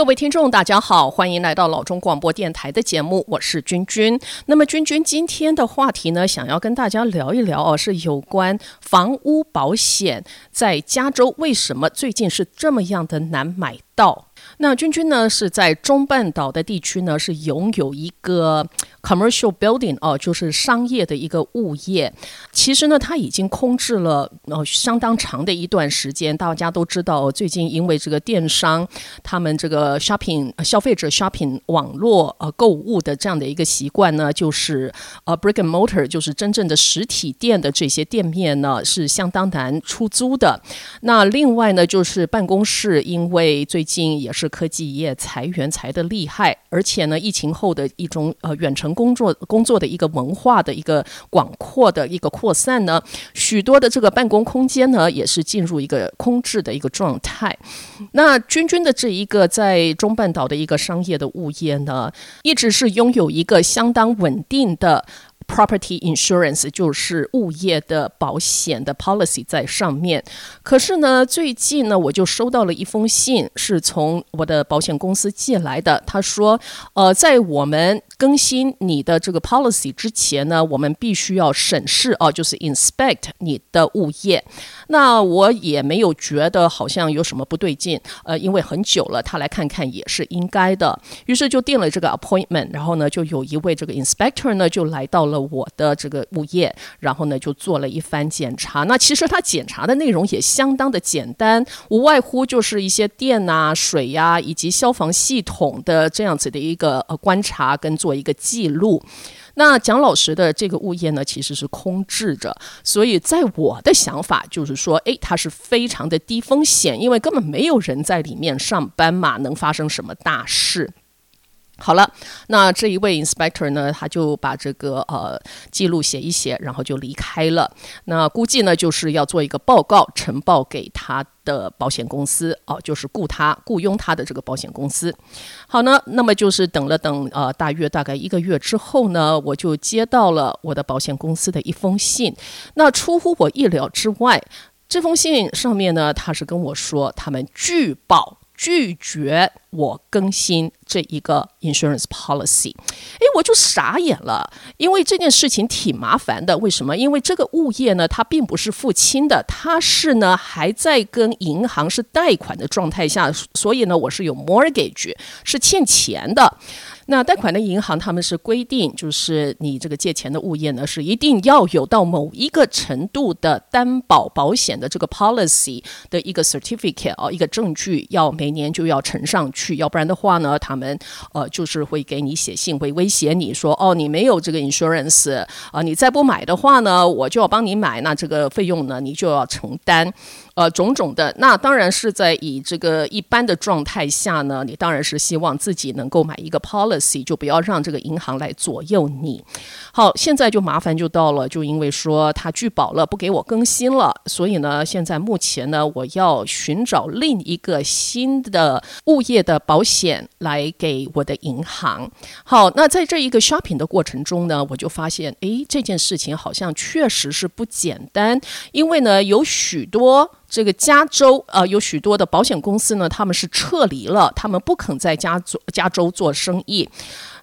各位听众，大家好，欢迎来到老中广播电台的节目，我是君君。那么，君君今天的话题呢，想要跟大家聊一聊哦，是有关房屋保险在加州为什么最近是这么样的难买到。那君君呢是在中半岛的地区呢，是拥有一个 commercial building 哦，就是商业的一个物业。其实呢，它已经空置了呃相当长的一段时间。大家都知道，最近因为这个电商，他们这个 shopping 消费者 shopping 网络呃购物的这样的一个习惯呢，就是呃 brick and mortar 就是真正的实体店的这些店面呢是相当难出租的。那另外呢，就是办公室，因为最近也是科技业裁员裁的厉害，而且呢，疫情后的一种呃远程工作工作的一个文化的一个广阔的一个扩散呢，许多的这个办公空间呢，也是进入一个空置的一个状态。那君君的这一个在中半岛的一个商业的物业呢，一直是拥有一个相当稳定的。Property insurance 就是物业的保险的 policy 在上面，可是呢，最近呢，我就收到了一封信，是从我的保险公司寄来的。他说，呃，在我们更新你的这个 policy 之前呢，我们必须要审视哦，就是 inspect 你的物业。那我也没有觉得好像有什么不对劲，呃，因为很久了，他来看看也是应该的。于是就定了这个 appointment，然后呢，就有一位这个 inspector 呢，就来到了。我的这个物业，然后呢就做了一番检查。那其实他检查的内容也相当的简单，无外乎就是一些电啊、水呀以及消防系统的这样子的一个呃观察跟做做一个记录。那蒋老师的这个物业呢，其实是空置着，所以在我的想法就是说，诶，它是非常的低风险，因为根本没有人在里面上班嘛，能发生什么大事？好了，那这一位 inspector 呢，他就把这个呃记录写一写，然后就离开了。那估计呢，就是要做一个报告呈报给他的保险公司哦，就是雇他雇佣他的这个保险公司。好呢，那么就是等了等，呃，大约大概一个月之后呢，我就接到了我的保险公司的一封信。那出乎我意料之外，这封信上面呢，他是跟我说，他们拒保。拒绝我更新这一个 insurance policy，诶，我就傻眼了，因为这件事情挺麻烦的。为什么？因为这个物业呢，它并不是付清的，它是呢还在跟银行是贷款的状态下，所以呢，我是有 mortgage，是欠钱的。那贷款的银行他们是规定，就是你这个借钱的物业呢，是一定要有到某一个程度的担保保险的这个 policy 的一个 certificate 哦，一个证据，要每年就要呈上去，要不然的话呢，他们呃就是会给你写信，会威胁你说，哦，你没有这个 insurance 啊，你再不买的话呢，我就要帮你买，那这个费用呢，你就要承担。呃，种种的，那当然是在以这个一般的状态下呢，你当然是希望自己能够买一个 policy，就不要让这个银行来左右你。好，现在就麻烦就到了，就因为说他拒保了，不给我更新了，所以呢，现在目前呢，我要寻找另一个新的物业的保险来给我的银行。好，那在这一个 shopping 的过程中呢，我就发现，诶，这件事情好像确实是不简单，因为呢，有许多。这个加州呃有许多的保险公司呢，他们是撤离了，他们不肯在加做加州做生意。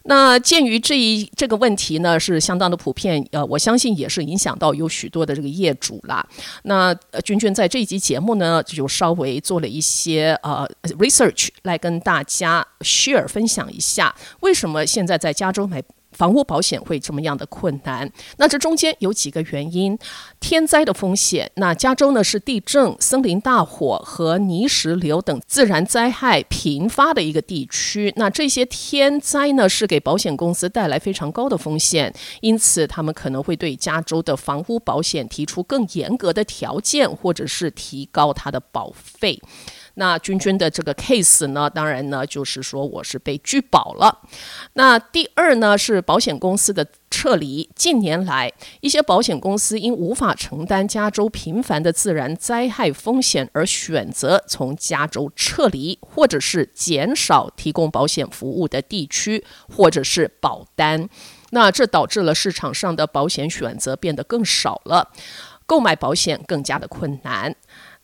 那鉴于这一这个问题呢，是相当的普遍，呃，我相信也是影响到有许多的这个业主啦。那君君在这一集节目呢，就稍微做了一些呃 research 来跟大家 share 分享一下，为什么现在在加州买。房屋保险会这么样的困难？那这中间有几个原因：天灾的风险。那加州呢是地震、森林大火和泥石流等自然灾害频发的一个地区。那这些天灾呢是给保险公司带来非常高的风险，因此他们可能会对加州的房屋保险提出更严格的条件，或者是提高它的保费。那君君的这个 case 呢，当然呢，就是说我是被拒保了。那第二呢，是保险公司的撤离。近年来，一些保险公司因无法承担加州频繁的自然灾害风险，而选择从加州撤离，或者是减少提供保险服务的地区，或者是保单。那这导致了市场上的保险选择变得更少了，购买保险更加的困难。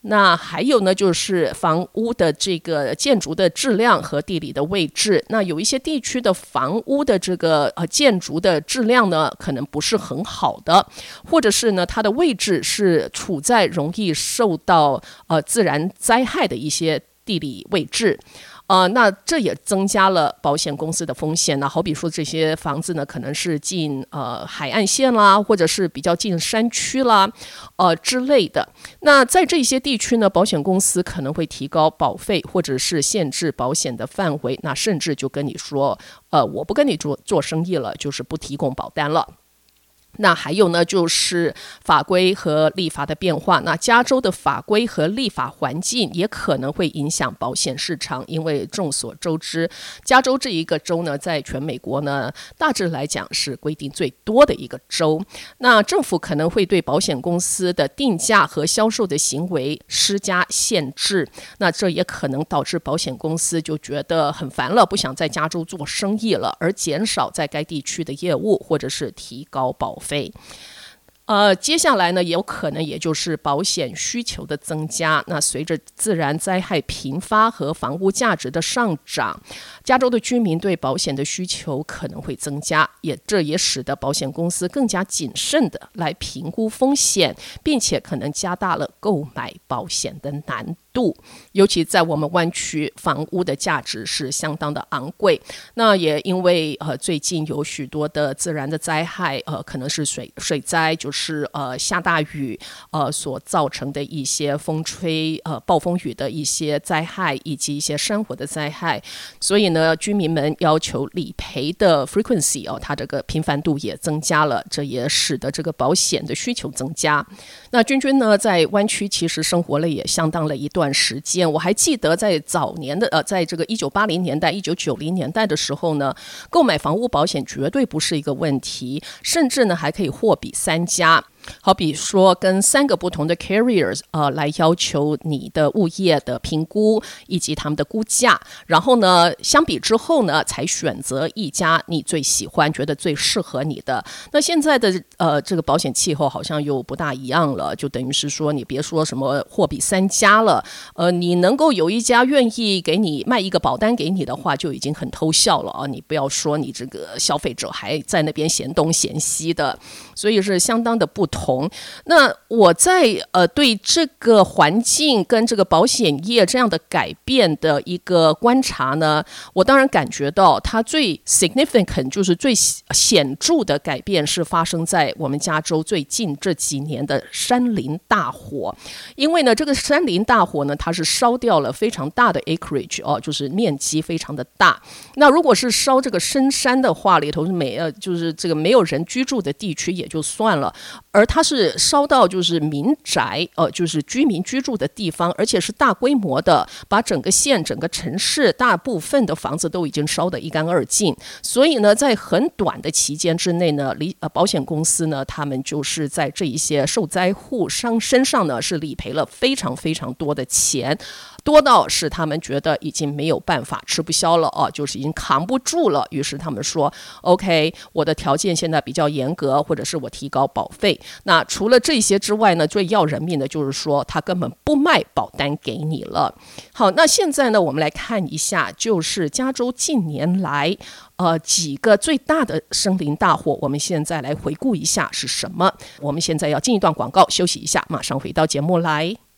那还有呢，就是房屋的这个建筑的质量和地理的位置。那有一些地区的房屋的这个呃建筑的质量呢，可能不是很好的，或者是呢它的位置是处在容易受到呃自然灾害的一些地理位置。呃，那这也增加了保险公司的风险那。好比说这些房子呢，可能是近呃海岸线啦，或者是比较近山区啦，呃之类的。那在这些地区呢，保险公司可能会提高保费，或者是限制保险的范围。那甚至就跟你说，呃，我不跟你做做生意了，就是不提供保单了。那还有呢，就是法规和立法的变化。那加州的法规和立法环境也可能会影响保险市场，因为众所周知，加州这一个州呢，在全美国呢，大致来讲是规定最多的一个州。那政府可能会对保险公司的定价和销售的行为施加限制。那这也可能导致保险公司就觉得很烦了，不想在加州做生意了，而减少在该地区的业务，或者是提高保。费。呃，接下来呢，有可能也就是保险需求的增加。那随着自然灾害频发和房屋价值的上涨，加州的居民对保险的需求可能会增加，也这也使得保险公司更加谨慎的来评估风险，并且可能加大了购买保险的难度。尤其在我们湾区，房屋的价值是相当的昂贵。那也因为呃，最近有许多的自然的灾害，呃，可能是水水灾就。是呃下大雨呃所造成的一些风吹呃暴风雨的一些灾害，以及一些山火的灾害，所以呢，居民们要求理赔的 frequency 哦，它这个频繁度也增加了，这也使得这个保险的需求增加。那君君呢，在湾区其实生活了也相当了一段段时间，我还记得在早年的呃，在这个一九八零年代、一九九零年代的时候呢，购买房屋保险绝对不是一个问题，甚至呢还可以货比三家。好比说，跟三个不同的 carriers 呃来要求你的物业的评估以及他们的估价，然后呢，相比之后呢，才选择一家你最喜欢、觉得最适合你的。那现在的呃这个保险气候好像又不大一样了，就等于是说，你别说什么货比三家了，呃，你能够有一家愿意给你卖一个保单给你的话，就已经很偷笑了啊！你不要说你这个消费者还在那边嫌东嫌西的，所以是相当的不。同。那我在呃对这个环境跟这个保险业这样的改变的一个观察呢，我当然感觉到它最 significant 就是最显著的改变是发生在我们加州最近这几年的山林大火，因为呢这个山林大火呢它是烧掉了非常大的 acreage 哦，就是面积非常的大。那如果是烧这个深山的话，里头是没呃就是这个没有人居住的地区也就算了，而而它是烧到就是民宅，呃，就是居民居住的地方，而且是大规模的，把整个县、整个城市大部分的房子都已经烧得一干二净。所以呢，在很短的期间之内呢，理呃保险公司呢，他们就是在这一些受灾户上身上呢，是理赔了非常非常多的钱。多到是他们觉得已经没有办法吃不消了哦，就是已经扛不住了。于是他们说：“OK，我的条件现在比较严格，或者是我提高保费。那除了这些之外呢，最要人命的就是说他根本不卖保单给你了。”好，那现在呢，我们来看一下，就是加州近年来呃几个最大的森林大火，我们现在来回顾一下是什么。我们现在要进一段广告，休息一下，马上回到节目来。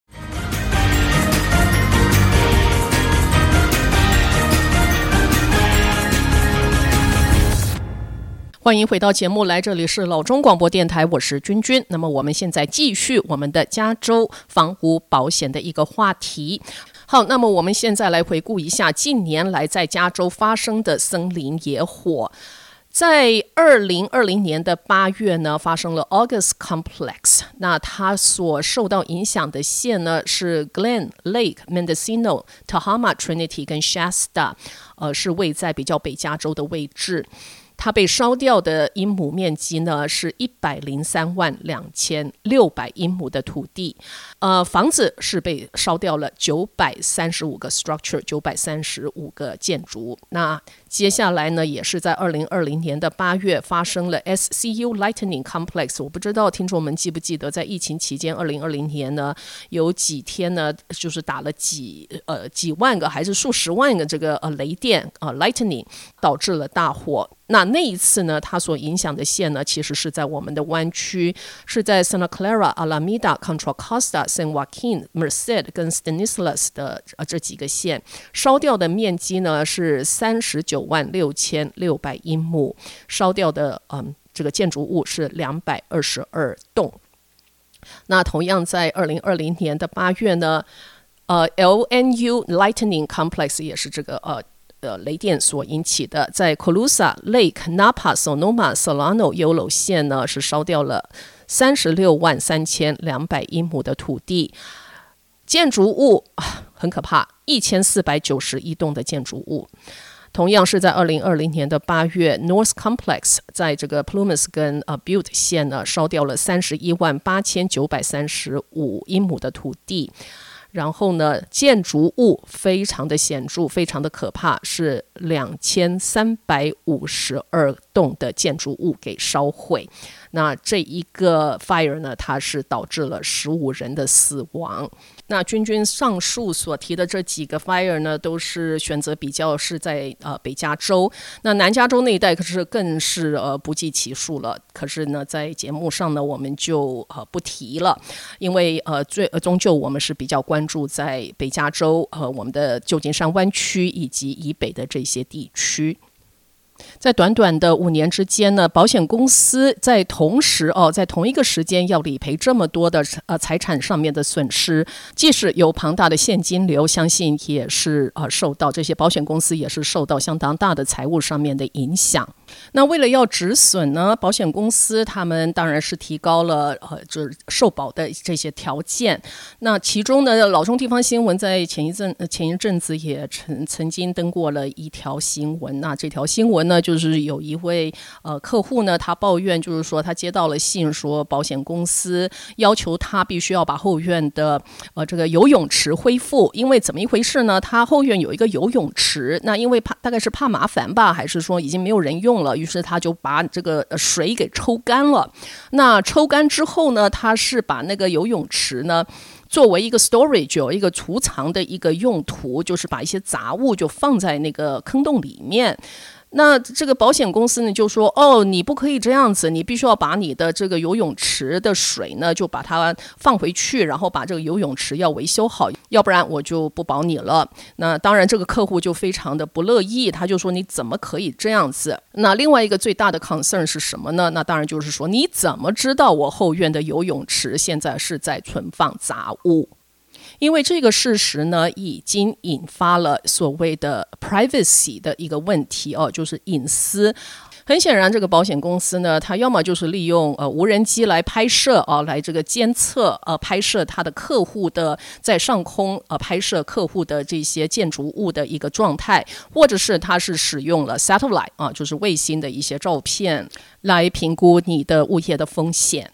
欢迎回到节目来，这里是老中广播电台，我是君君。那么我们现在继续我们的加州房屋保险的一个话题。好，那么我们现在来回顾一下近年来在加州发生的森林野火。在二零二零年的八月呢，发生了 August Complex。那它所受到影响的县呢是 Glen Lake、Mendocino、Tahoma、Trinity 跟 Shasta，呃，是位在比较北加州的位置。它被烧掉的英亩面积呢是一百零三万两千六百英亩的土地，呃，房子是被烧掉了九百三十五个 structure，九百三十五个建筑。那接下来呢，也是在二零二零年的八月发生了 SCU Lightning Complex。我不知道听众们记不记得，在疫情期间，二零二零年呢，有几天呢，就是打了几呃几万个还是数十万个这个呃雷电啊 Lightning，导致了大火。那那一次呢，它所影响的线呢，其实是在我们的湾区，是在 Santa Clara、Alameda、Contra Costa、San Joaquin、Merced 跟 s t a n i s l a s 的呃这几个县，烧掉的面积呢是三十九万六千六百英亩，烧掉的嗯这个建筑物是两百二十二栋。那同样在二零二零年的八月呢，呃，LNU Lightning Complex 也是这个呃。的雷电所引起的，在 Colusa Lake、Napa、Sonoma、Solano、Yolo 县呢，是烧掉了三十六万三千两百英亩的土地，建筑物很可怕，一千四百九十一栋的建筑物。同样是在二零二零年的八月，North Complex 在这个 Plumas 跟呃 Butte 县呢，烧掉了三十一万八千九百三十五英亩的土地。然后呢，建筑物非常的显著，非常的可怕，是两千三百五十二栋的建筑物给烧毁。那这一个 fire 呢，它是导致了十五人的死亡。那君君上述所提的这几个 fire 呢，都是选择比较是在呃北加州，那南加州那一带可是更是呃不计其数了。可是呢，在节目上呢，我们就呃不提了，因为呃最呃终究我们是比较关注在北加州和我们的旧金山湾区以及以北的这些地区。在短短的五年之间呢，保险公司在同时哦，在同一个时间要理赔这么多的呃财产上面的损失，即使有庞大的现金流，相信也是呃受到这些保险公司也是受到相当大的财务上面的影响。那为了要止损呢，保险公司他们当然是提高了呃，就是受保的这些条件。那其中呢，老中地方新闻在前一阵前一阵子也曾曾经登过了一条新闻。那这条新闻呢，就是有一位呃客户呢，他抱怨就是说他接到了信，说保险公司要求他必须要把后院的呃这个游泳池恢复，因为怎么一回事呢？他后院有一个游泳池，那因为怕大概是怕麻烦吧，还是说已经没有人用？了，于是他就把这个水给抽干了。那抽干之后呢，他是把那个游泳池呢作为一个 storage，有一个储藏的一个用途，就是把一些杂物就放在那个坑洞里面。那这个保险公司呢就说：“哦，你不可以这样子，你必须要把你的这个游泳池的水呢就把它放回去，然后把这个游泳池要维修好，要不然我就不保你了。”那当然，这个客户就非常的不乐意，他就说：“你怎么可以这样子？”那另外一个最大的 concern 是什么呢？那当然就是说：“你怎么知道我后院的游泳池现在是在存放杂物？”因为这个事实呢，已经引发了所谓的 privacy 的一个问题哦，就是隐私。很显然，这个保险公司呢，它要么就是利用呃无人机来拍摄啊，来这个监测呃拍摄它的客户的在上空呃拍摄客户的这些建筑物的一个状态，或者是它是使用了 satellite 啊，就是卫星的一些照片来评估你的物业的风险。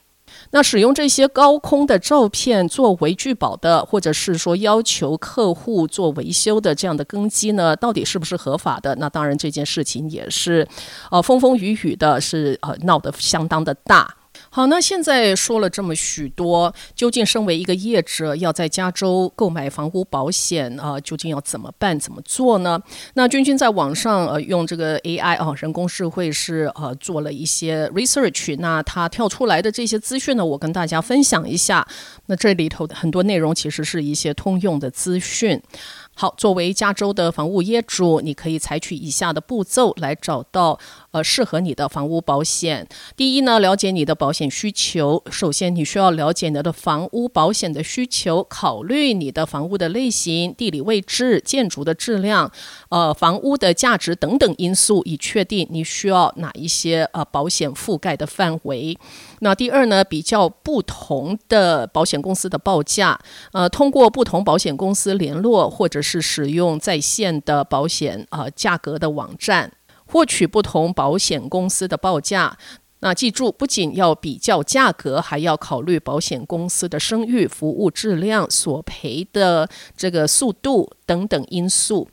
那使用这些高空的照片作为拒保的，或者是说要求客户做维修的这样的根基呢，到底是不是合法的？那当然这件事情也是，呃，风风雨雨的，是呃闹得相当的大。好，那现在说了这么许多，究竟身为一个业者要在加州购买房屋保险啊，究竟要怎么办、怎么做呢？那君君在网上呃用这个 AI 啊，人工智慧是呃做了一些 research，那他跳出来的这些资讯呢，我跟大家分享一下。那这里头的很多内容其实是一些通用的资讯。好，作为加州的房屋业主，你可以采取以下的步骤来找到。呃，适合你的房屋保险。第一呢，了解你的保险需求。首先，你需要了解你的房屋保险的需求，考虑你的房屋的类型、地理位置、建筑的质量、呃，房屋的价值等等因素，以确定你需要哪一些呃保险覆盖的范围。那第二呢，比较不同的保险公司的报价，呃，通过不同保险公司联络，或者是使用在线的保险呃价格的网站。获取不同保险公司的报价。那记住，不仅要比较价格，还要考虑保险公司的声誉、服务质量、索赔的这个速度等等因素。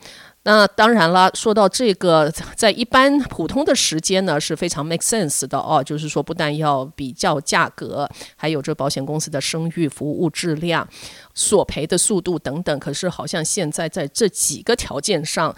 那当然了，说到这个，在一般普通的时间呢是非常 make sense 的哦，就是说不但要比较价格，还有这保险公司的声誉、服务质量、索赔的速度等等。可是好像现在在这几个条件上，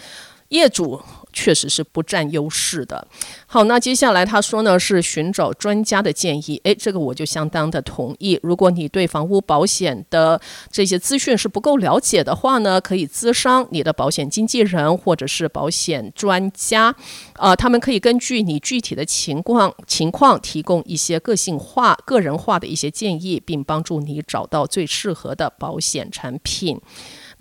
业主。确实是不占优势的。好，那接下来他说呢是寻找专家的建议。诶，这个我就相当的同意。如果你对房屋保险的这些资讯是不够了解的话呢，可以咨商你的保险经纪人或者是保险专家。呃，他们可以根据你具体的情况情况提供一些个性化、个人化的一些建议，并帮助你找到最适合的保险产品。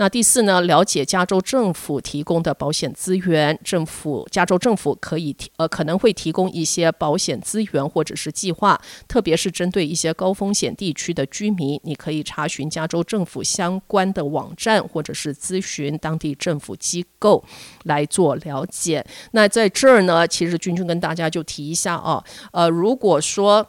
那第四呢？了解加州政府提供的保险资源，政府加州政府可以提呃可能会提供一些保险资源或者是计划，特别是针对一些高风险地区的居民，你可以查询加州政府相关的网站，或者是咨询当地政府机构来做了解。那在这儿呢，其实君君跟大家就提一下啊，呃，如果说。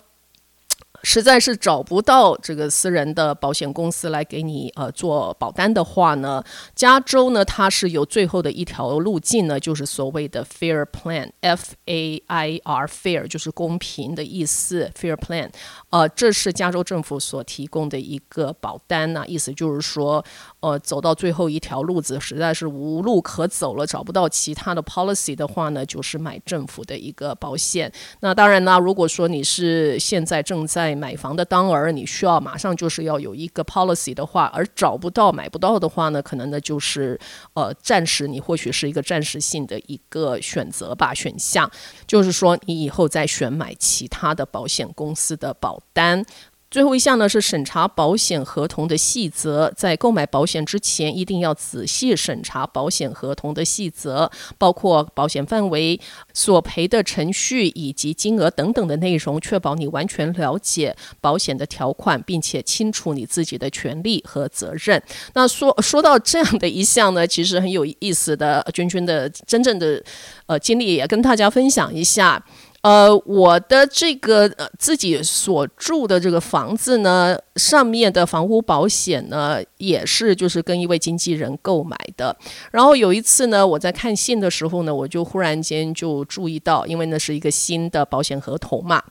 实在是找不到这个私人的保险公司来给你呃做保单的话呢，加州呢它是有最后的一条路径呢，就是所谓的 Fair Plan，F A I R Fair 就是公平的意思，Fair Plan，呃，这是加州政府所提供的一个保单呢，意思就是说，呃，走到最后一条路子实在是无路可走了，找不到其他的 policy 的话呢，就是买政府的一个保险。那当然呢，如果说你是现在正在买房的当儿，你需要马上就是要有一个 policy 的话，而找不到买不到的话呢，可能呢就是呃暂时你或许是一个暂时性的一个选择吧选项，就是说你以后再选买其他的保险公司的保单。最后一项呢是审查保险合同的细则，在购买保险之前，一定要仔细审查保险合同的细则，包括保险范围、索赔的程序以及金额等等的内容，确保你完全了解保险的条款，并且清楚你自己的权利和责任。那说说到这样的一项呢，其实很有意思的，君君的真正的呃经历也跟大家分享一下。呃，我的这个呃自己所住的这个房子呢，上面的房屋保险呢，也是就是跟一位经纪人购买的。然后有一次呢，我在看信的时候呢，我就忽然间就注意到，因为那是一个新的保险合同嘛。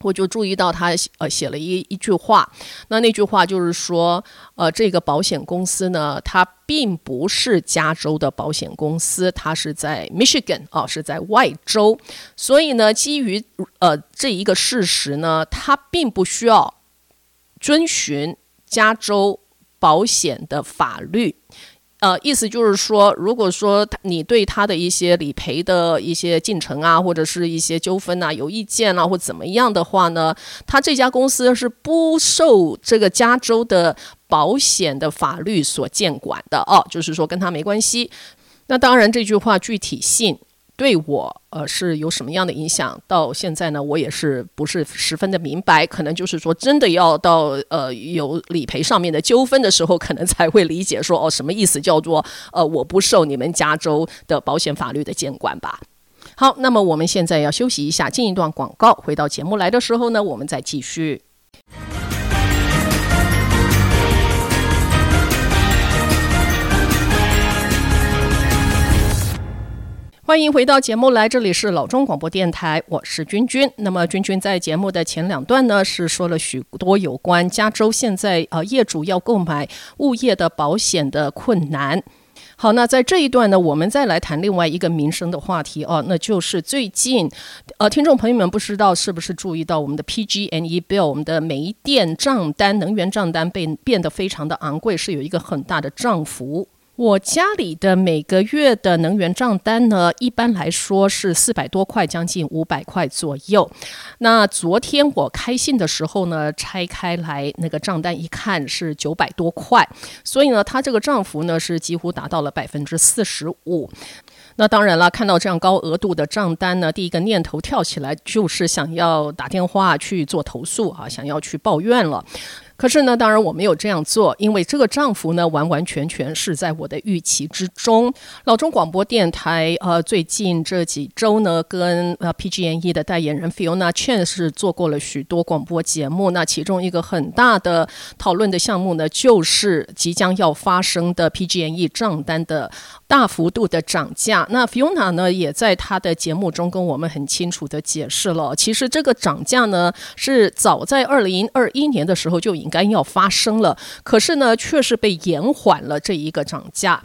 我就注意到他呃写了一一句话，那那句话就是说，呃，这个保险公司呢，它并不是加州的保险公司，它是在 Michigan 啊，是在外州，所以呢，基于呃这一个事实呢，它并不需要遵循加州保险的法律。呃，意思就是说，如果说你对他的一些理赔的一些进程啊，或者是一些纠纷啊有意见啊，或怎么样的话呢，他这家公司是不受这个加州的保险的法律所监管的哦，就是说跟他没关系。那当然，这句话具体性。对我，呃，是有什么样的影响？到现在呢，我也是不是十分的明白。可能就是说，真的要到呃有理赔上面的纠纷的时候，可能才会理解说，哦，什么意思？叫做呃，我不受你们加州的保险法律的监管吧。好，那么我们现在要休息一下，进一段广告。回到节目来的时候呢，我们再继续。欢迎回到节目来，这里是老中广播电台，我是君君。那么君君在节目的前两段呢，是说了许多有关加州现在呃业主要购买物业的保险的困难。好，那在这一段呢，我们再来谈另外一个民生的话题哦，那就是最近呃，听众朋友们不知道是不是注意到我们的 PG&E bill，我们的煤电账单、能源账单被变得非常的昂贵，是有一个很大的涨幅。我家里的每个月的能源账单呢，一般来说是四百多块，将近五百块左右。那昨天我开信的时候呢，拆开来那个账单一看是九百多块，所以呢，它这个涨幅呢是几乎达到了百分之四十五。那当然了，看到这样高额度的账单呢，第一个念头跳起来就是想要打电话去做投诉啊，想要去抱怨了。可是呢，当然我没有这样做，因为这个涨幅呢，完完全全是在我的预期之中。老中广播电台呃，最近这几周呢，跟呃 PG&E 的代言人 Fiona Chen 是做过了许多广播节目。那其中一个很大的讨论的项目呢，就是即将要发生的 PG&E 账单的大幅度的涨价。那 Fiona 呢，也在他的节目中跟我们很清楚的解释了，其实这个涨价呢，是早在二零二一年的时候就已应该要发生了，可是呢，却是被延缓了这一个涨价。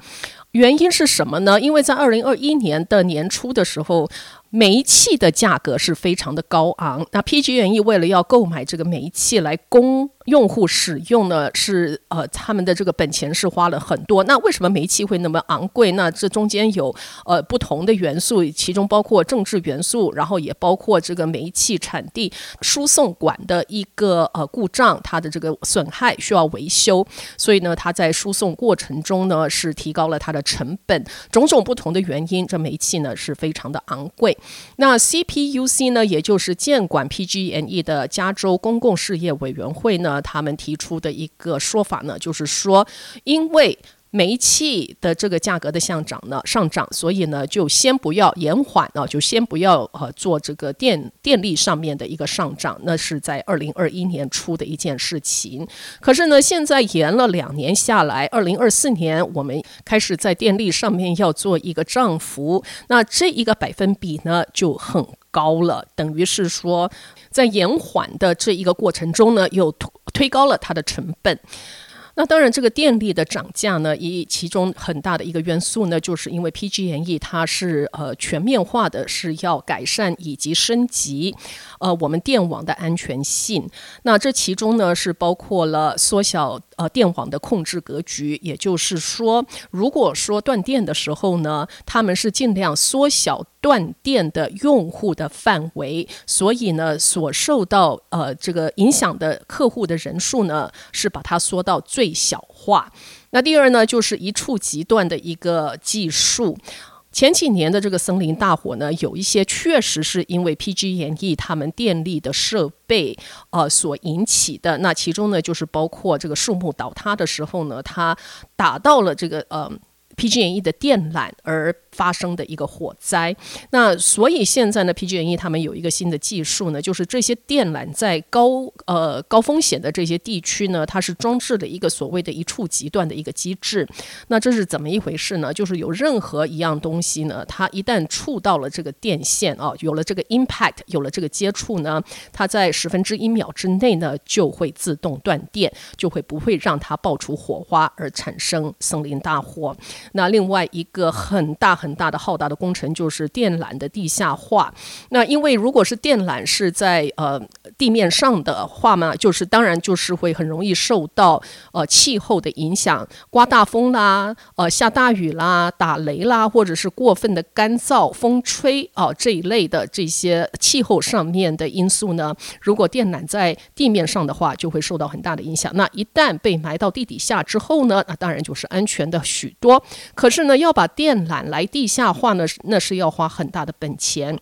原因是什么呢？因为在二零二一年的年初的时候。煤气的价格是非常的高昂，那 PG&E 为了要购买这个煤气来供用户使用呢，是呃他们的这个本钱是花了很多。那为什么煤气会那么昂贵？那这中间有呃不同的元素，其中包括政治元素，然后也包括这个煤气产地输送管的一个呃故障，它的这个损害需要维修，所以呢，它在输送过程中呢是提高了它的成本，种种不同的原因，这煤气呢是非常的昂贵。那 CPUC 呢，也就是监管 PG&E 的加州公共事业委员会呢，他们提出的一个说法呢，就是说，因为煤气的这个价格的上涨呢，上涨，所以呢，就先不要延缓啊，就先不要呃做这个电电力上面的一个上涨，那是在二零二一年初的一件事情。可是呢，现在延了两年下来，二零二四年我们开始在电力上面要做一个涨幅，那这一个百分比呢就很高了，等于是说在延缓的这一个过程中呢，又推推高了它的成本。那当然，这个电力的涨价呢，以其中很大的一个元素呢，就是因为 PG&E 它是呃全面化的，是要改善以及升级呃我们电网的安全性。那这其中呢，是包括了缩小呃电网的控制格局，也就是说，如果说断电的时候呢，他们是尽量缩小。断电的用户的范围，所以呢，所受到呃这个影响的客户的人数呢，是把它缩到最小化。那第二呢，就是一触即断的一个技术。前几年的这个森林大火呢，有一些确实是因为 PG&E 他们电力的设备呃所引起的。那其中呢，就是包括这个树木倒塌的时候呢，它打到了这个呃。PG&E 的电缆而发生的一个火灾，那所以现在呢，PG&E 他们有一个新的技术呢，就是这些电缆在高呃高风险的这些地区呢，它是装置了一个所谓的一触即断的一个机制。那这是怎么一回事呢？就是有任何一样东西呢，它一旦触到了这个电线啊，有了这个 impact，有了这个接触呢，它在十分之一秒之内呢，就会自动断电，就会不会让它爆出火花而产生森林大火。那另外一个很大很大的浩大的工程就是电缆的地下化。那因为如果是电缆是在呃地面上的话嘛，就是当然就是会很容易受到呃气候的影响，刮大风啦，呃下大雨啦，打雷啦，或者是过分的干燥、风吹啊这一类的这些气候上面的因素呢，如果电缆在地面上的话，就会受到很大的影响。那一旦被埋到地底下之后呢，那当然就是安全的许多。可是呢，要把电缆来地下化呢，那是要花很大的本钱。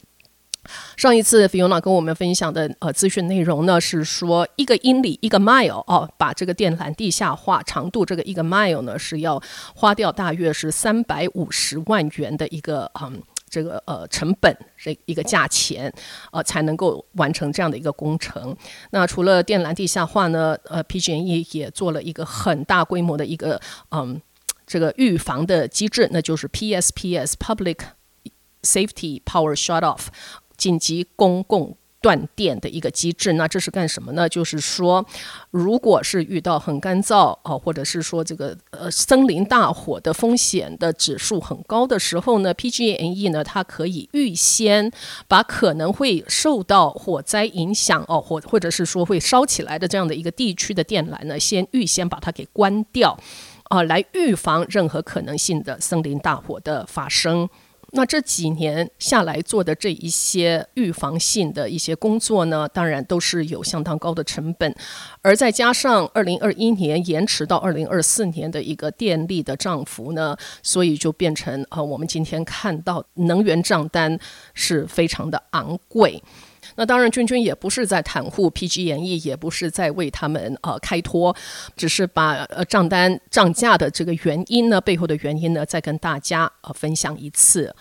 上一次 Fiona 跟我们分享的呃资讯内容呢，是说一个英里一个 mile 哦，把这个电缆地下化长度这个一个 mile 呢，是要花掉大约是三百五十万元的一个嗯这个呃成本这一个价钱呃才能够完成这样的一个工程。那除了电缆地下化呢，呃 PG&E 也做了一个很大规模的一个嗯。这个预防的机制，那就是 PSPS（Public Safety Power Shutoff） 紧急公共断电的一个机制。那这是干什么呢？就是说，如果是遇到很干燥啊，或者是说这个呃森林大火的风险的指数很高的时候呢，PG&E 呢它可以预先把可能会受到火灾影响哦，或或者是说会烧起来的这样的一个地区的电缆呢，先预先把它给关掉。啊，来预防任何可能性的森林大火的发生。那这几年下来做的这一些预防性的一些工作呢，当然都是有相当高的成本。而再加上二零二一年延迟到二零二四年的一个电力的涨幅呢，所以就变成呃，我们今天看到能源账单是非常的昂贵。那当然，君君也不是在袒护 PG 演艺，也不是在为他们呃开脱，只是把呃账单涨价的这个原因呢，背后的原因呢，再跟大家呃分享一次。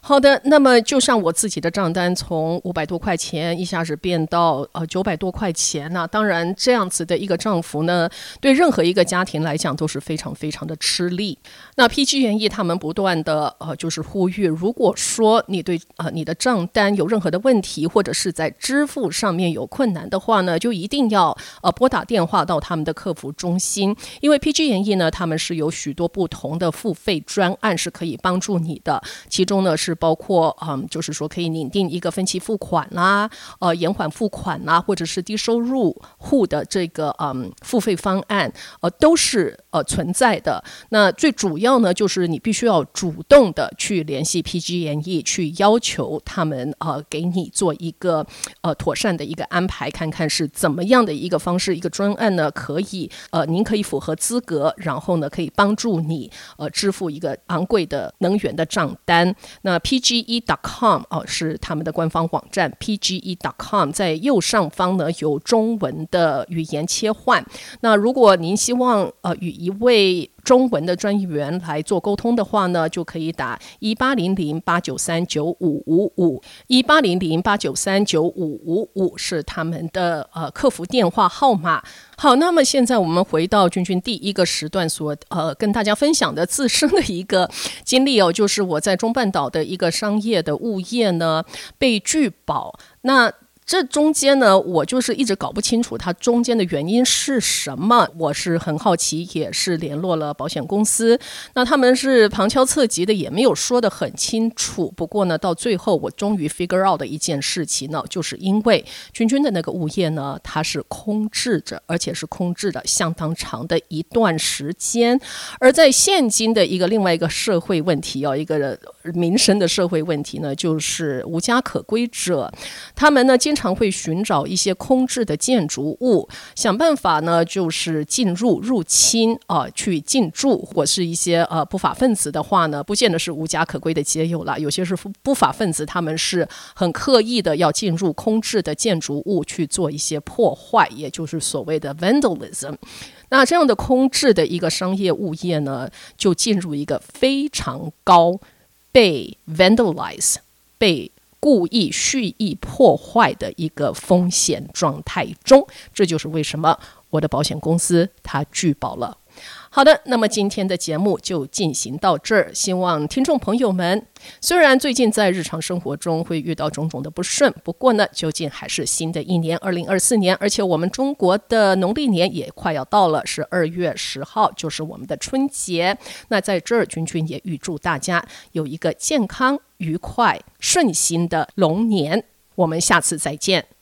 好的，那么就像我自己的账单从五百多块钱一下子变到呃九百多块钱那当然这样子的一个涨幅呢，对任何一个家庭来讲都是非常非常的吃力。那 PG 园艺他们不断的呃就是呼吁，如果说你对呃你的账单有任何的问题，或者是在支付上面有困难的话呢，就一定要呃拨打电话到他们的客服中心，因为 PG 园艺呢他们是有许多不同的付费专案是可以帮助你的，其中呢是。是包括嗯，就是说可以拟定一个分期付款啦，呃，延缓付款啦，或者是低收入户的这个嗯付费方案，呃，都是呃存在的。那最主要呢，就是你必须要主动的去联系 PG&E，去要求他们呃给你做一个呃妥善的一个安排，看看是怎么样的一个方式，一个专案呢，可以呃您可以符合资格，然后呢可以帮助你呃支付一个昂贵的能源的账单。那 pge.com 哦，是他们的官方网站。pge.com 在右上方呢有中文的语言切换。那如果您希望呃与一位中文的专员来做沟通的话呢，就可以打一八零零八九三九五五五一八零零八九三九五五五是他们的呃客服电话号码。好，那么现在我们回到君君第一个时段所呃跟大家分享的自身的一个经历哦，就是我在中半岛的一个商业的物业呢被拒保那。这中间呢，我就是一直搞不清楚它中间的原因是什么。我是很好奇，也是联络了保险公司，那他们是旁敲侧击的，也没有说得很清楚。不过呢，到最后我终于 figure out 的一件事情呢，就是因为君君的那个物业呢，它是空置着，而且是空置的相当长的一段时间。而在现今的一个另外一个社会问题哦，一个民生的社会问题呢，就是无家可归者，他们呢经常会寻找一些空置的建筑物，想办法呢，就是进入入侵啊，去进驻，或是一些呃不法分子的话呢，不见得是无家可归的街友了，有些是不法分子，他们是很刻意的要进入空置的建筑物去做一些破坏，也就是所谓的 vandalism。那这样的空置的一个商业物业呢，就进入一个非常高被 vandalize 被。故意蓄意破坏的一个风险状态中，这就是为什么我的保险公司它拒保了。好的，那么今天的节目就进行到这儿。希望听众朋友们，虽然最近在日常生活中会遇到种种的不顺，不过呢，究竟还是新的一年二零二四年，而且我们中国的农历年也快要到了，是二月十号，就是我们的春节。那在这儿，君君也预祝大家有一个健康、愉快、顺心的龙年。我们下次再见。